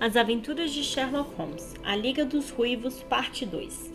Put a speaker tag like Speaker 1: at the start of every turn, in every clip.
Speaker 1: As Aventuras de Sherlock Holmes, A Liga dos Ruivos, Parte 2.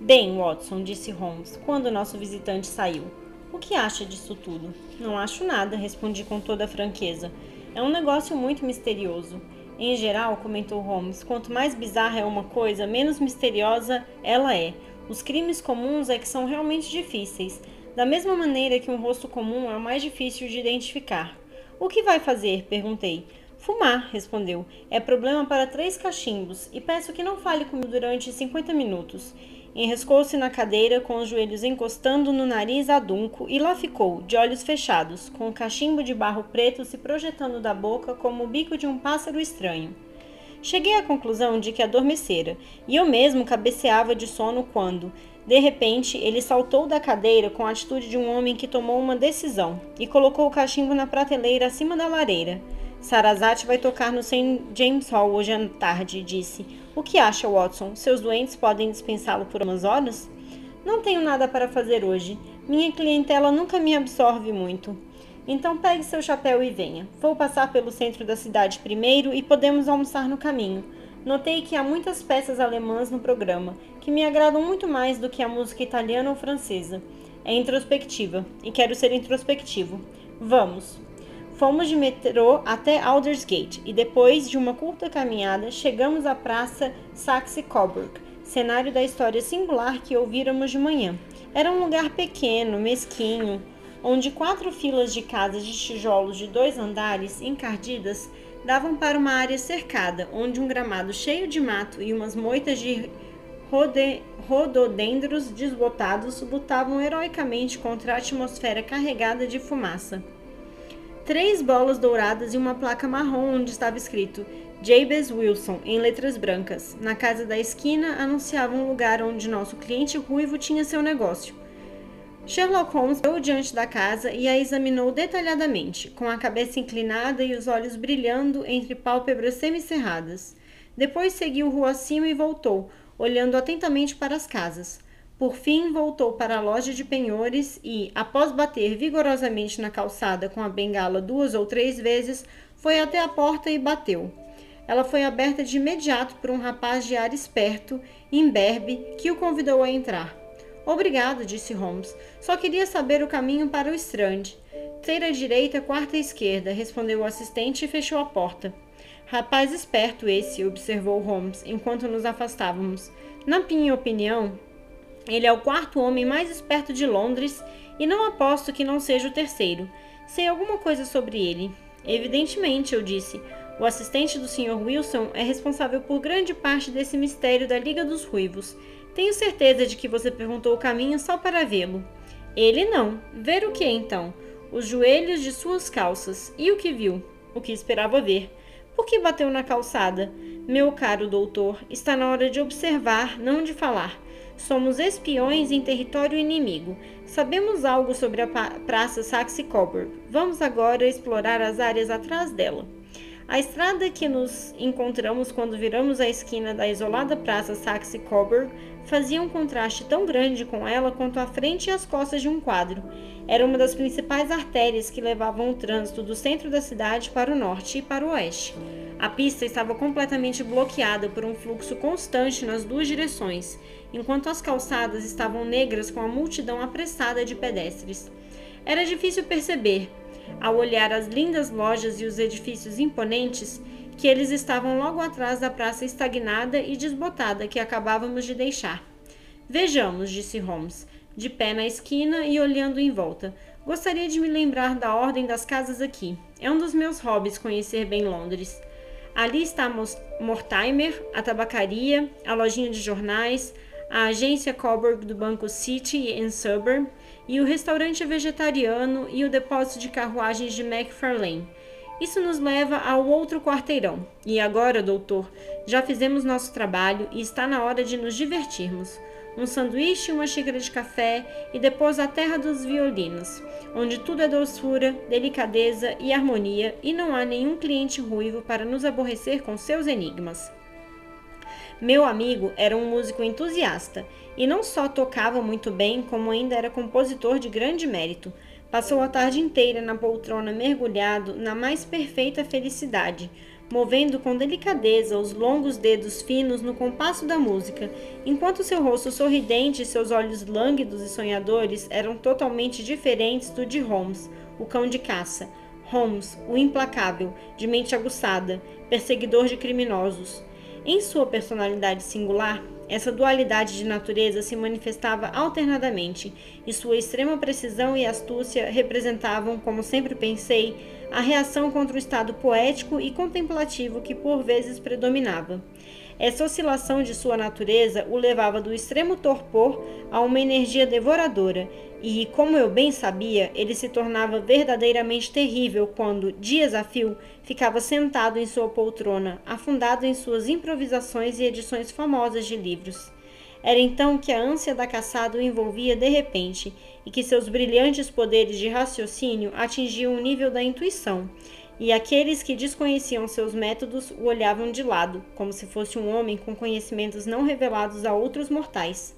Speaker 1: Bem, Watson, disse Holmes, quando nosso visitante saiu. O que acha disso tudo? Não acho nada, respondi com toda franqueza. É um negócio muito misterioso. Em geral, comentou Holmes, quanto mais bizarra é uma coisa, menos misteriosa ela é. Os crimes comuns é que são realmente difíceis, da mesma maneira que um rosto comum é o mais difícil de identificar. O que vai fazer? perguntei. Fumar, respondeu. É problema para três cachimbos e peço que não fale comigo durante 50 minutos. Enrescou-se na cadeira com os joelhos encostando no nariz adunco e lá ficou, de olhos fechados, com o cachimbo de barro preto se projetando da boca como o bico de um pássaro estranho. Cheguei à conclusão de que adormecera, e eu mesmo cabeceava de sono quando, de repente, ele saltou da cadeira com a atitude de um homem que tomou uma decisão e colocou o cachimbo na prateleira acima da lareira. Sarazate vai tocar no St. James Hall hoje à tarde, disse. O que acha, Watson? Seus doentes podem dispensá-lo por umas horas? Não tenho nada para fazer hoje. Minha clientela nunca me absorve muito. Então pegue seu chapéu e venha. Vou passar pelo centro da cidade primeiro e podemos almoçar no caminho. Notei que há muitas peças alemãs no programa, que me agradam muito mais do que a música italiana ou francesa. É introspectiva, e quero ser introspectivo. Vamos! Fomos de metrô até Aldersgate e depois de uma curta caminhada chegamos à praça Saxe-Coburg, cenário da história singular que ouvíramos de manhã. Era um lugar pequeno, mesquinho, onde quatro filas de casas de tijolos de dois andares encardidas davam para uma área cercada, onde um gramado cheio de mato e umas moitas de rododendros desbotados lutavam heroicamente contra a atmosfera carregada de fumaça três bolas douradas e uma placa marrom onde estava escrito Jabez Wilson em letras brancas. Na casa da esquina anunciava um lugar onde nosso cliente ruivo tinha seu negócio. Sherlock Holmes parou diante da casa e a examinou detalhadamente, com a cabeça inclinada e os olhos brilhando entre pálpebras semicerradas. Depois seguiu rua acima e voltou, olhando atentamente para as casas. Por fim, voltou para a loja de penhores e, após bater vigorosamente na calçada com a bengala duas ou três vezes, foi até a porta e bateu. Ela foi aberta de imediato por um rapaz de ar esperto, imberbe, que o convidou a entrar. Obrigado, disse Holmes. Só queria saber o caminho para o Strand. Terceira direita, quarta esquerda, respondeu o assistente e fechou a porta. Rapaz esperto esse, observou Holmes, enquanto nos afastávamos. Na minha opinião, ele é o quarto homem mais esperto de Londres e não aposto que não seja o terceiro. Sei alguma coisa sobre ele. Evidentemente, eu disse. O assistente do Sr. Wilson é responsável por grande parte desse mistério da Liga dos Ruivos. Tenho certeza de que você perguntou o caminho só para vê-lo. Ele não. Ver o que então? Os joelhos de suas calças. E o que viu? O que esperava ver. Por que bateu na calçada? Meu caro doutor, está na hora de observar, não de falar. Somos espiões em território inimigo. Sabemos algo sobre a Praça Saxe-Coburg. Vamos agora explorar as áreas atrás dela. A estrada que nos encontramos quando viramos a esquina da isolada Praça Saxe-Coburg fazia um contraste tão grande com ela quanto a frente e as costas de um quadro. Era uma das principais artérias que levavam o trânsito do centro da cidade para o norte e para o oeste. A pista estava completamente bloqueada por um fluxo constante nas duas direções, enquanto as calçadas estavam negras com a multidão apressada de pedestres. Era difícil perceber, ao olhar as lindas lojas e os edifícios imponentes, que eles estavam logo atrás da praça estagnada e desbotada que acabávamos de deixar. Vejamos, disse Holmes, de pé na esquina e olhando em volta. Gostaria de me lembrar da ordem das casas aqui. É um dos meus hobbies conhecer bem Londres. Ali está Mortimer, a tabacaria, a lojinha de jornais, a agência Coburg do Banco City and Suburb e o restaurante vegetariano e o depósito de carruagens de McFarlane. Isso nos leva ao outro quarteirão. E agora, doutor, já fizemos nosso trabalho e está na hora de nos divertirmos. Um sanduíche, uma xícara de café e depois a terra dos violinos, onde tudo é doçura, delicadeza e harmonia e não há nenhum cliente ruivo para nos aborrecer com seus enigmas. Meu amigo era um músico entusiasta e não só tocava muito bem, como ainda era compositor de grande mérito. Passou a tarde inteira na poltrona mergulhado na mais perfeita felicidade, movendo com delicadeza os longos dedos finos no compasso da música, enquanto seu rosto sorridente e seus olhos lânguidos e sonhadores eram totalmente diferentes do de Holmes, o cão de caça. Holmes, o implacável, de mente aguçada, perseguidor de criminosos. Em sua personalidade singular, essa dualidade de natureza se manifestava alternadamente, e sua extrema precisão e astúcia representavam, como sempre pensei, a reação contra o estado poético e contemplativo que por vezes predominava. Essa oscilação de sua natureza o levava do extremo torpor a uma energia devoradora, e, como eu bem sabia, ele se tornava verdadeiramente terrível quando, dias a fio, ficava sentado em sua poltrona, afundado em suas improvisações e edições famosas de livros. Era então que a ânsia da caçada o envolvia de repente, e que seus brilhantes poderes de raciocínio atingiam o nível da intuição, e aqueles que desconheciam seus métodos o olhavam de lado, como se fosse um homem com conhecimentos não revelados a outros mortais.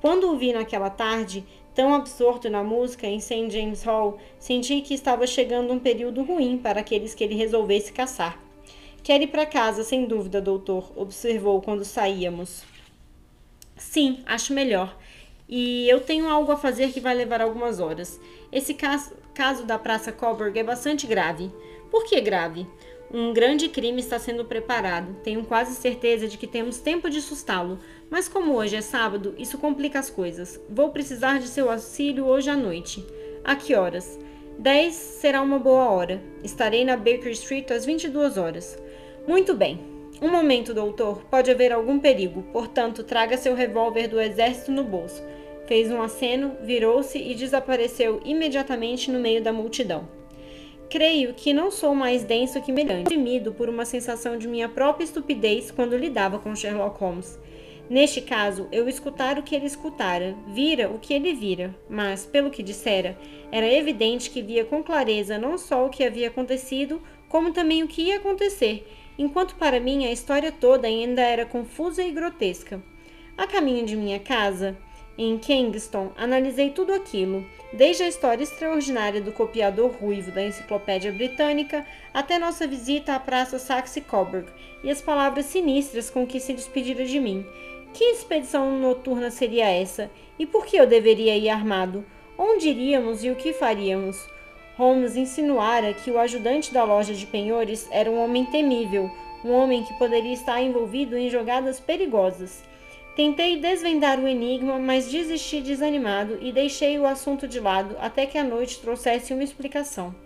Speaker 1: Quando o vi naquela tarde, Tão absorto na música em St. James Hall, senti que estava chegando um período ruim para aqueles que ele resolvesse caçar. Quer ir para casa, sem dúvida, doutor, observou quando saíamos. Sim, acho melhor. E eu tenho algo a fazer que vai levar algumas horas. Esse caso, caso da Praça Coburg é bastante grave. Por que grave? Um grande crime está sendo preparado. Tenho quase certeza de que temos tempo de assustá-lo. Mas como hoje é sábado, isso complica as coisas. Vou precisar de seu auxílio hoje à noite. A que horas? 10 será uma boa hora. Estarei na Baker Street às 22 horas. Muito bem. Um momento, doutor. Pode haver algum perigo. Portanto, traga seu revólver do exército no bolso. Fez um aceno, virou-se e desapareceu imediatamente no meio da multidão. Creio que não sou mais denso que melhante, oprimido por uma sensação de minha própria estupidez quando lidava com Sherlock Holmes. Neste caso, eu escutara o que ele escutara, vira o que ele vira, mas, pelo que dissera, era evidente que via com clareza não só o que havia acontecido, como também o que ia acontecer, enquanto para mim a história toda ainda era confusa e grotesca. A caminho de minha casa, em Kingston, analisei tudo aquilo, desde a história extraordinária do copiador ruivo da Enciclopédia Britânica até nossa visita à Praça Saxe-Coburg e as palavras sinistras com que se despedira de mim. Que expedição noturna seria essa? E por que eu deveria ir armado? Onde iríamos e o que faríamos? Holmes insinuara que o ajudante da loja de penhores era um homem temível, um homem que poderia estar envolvido em jogadas perigosas. Tentei desvendar o enigma, mas desisti desanimado e deixei o assunto de lado até que a noite trouxesse uma explicação.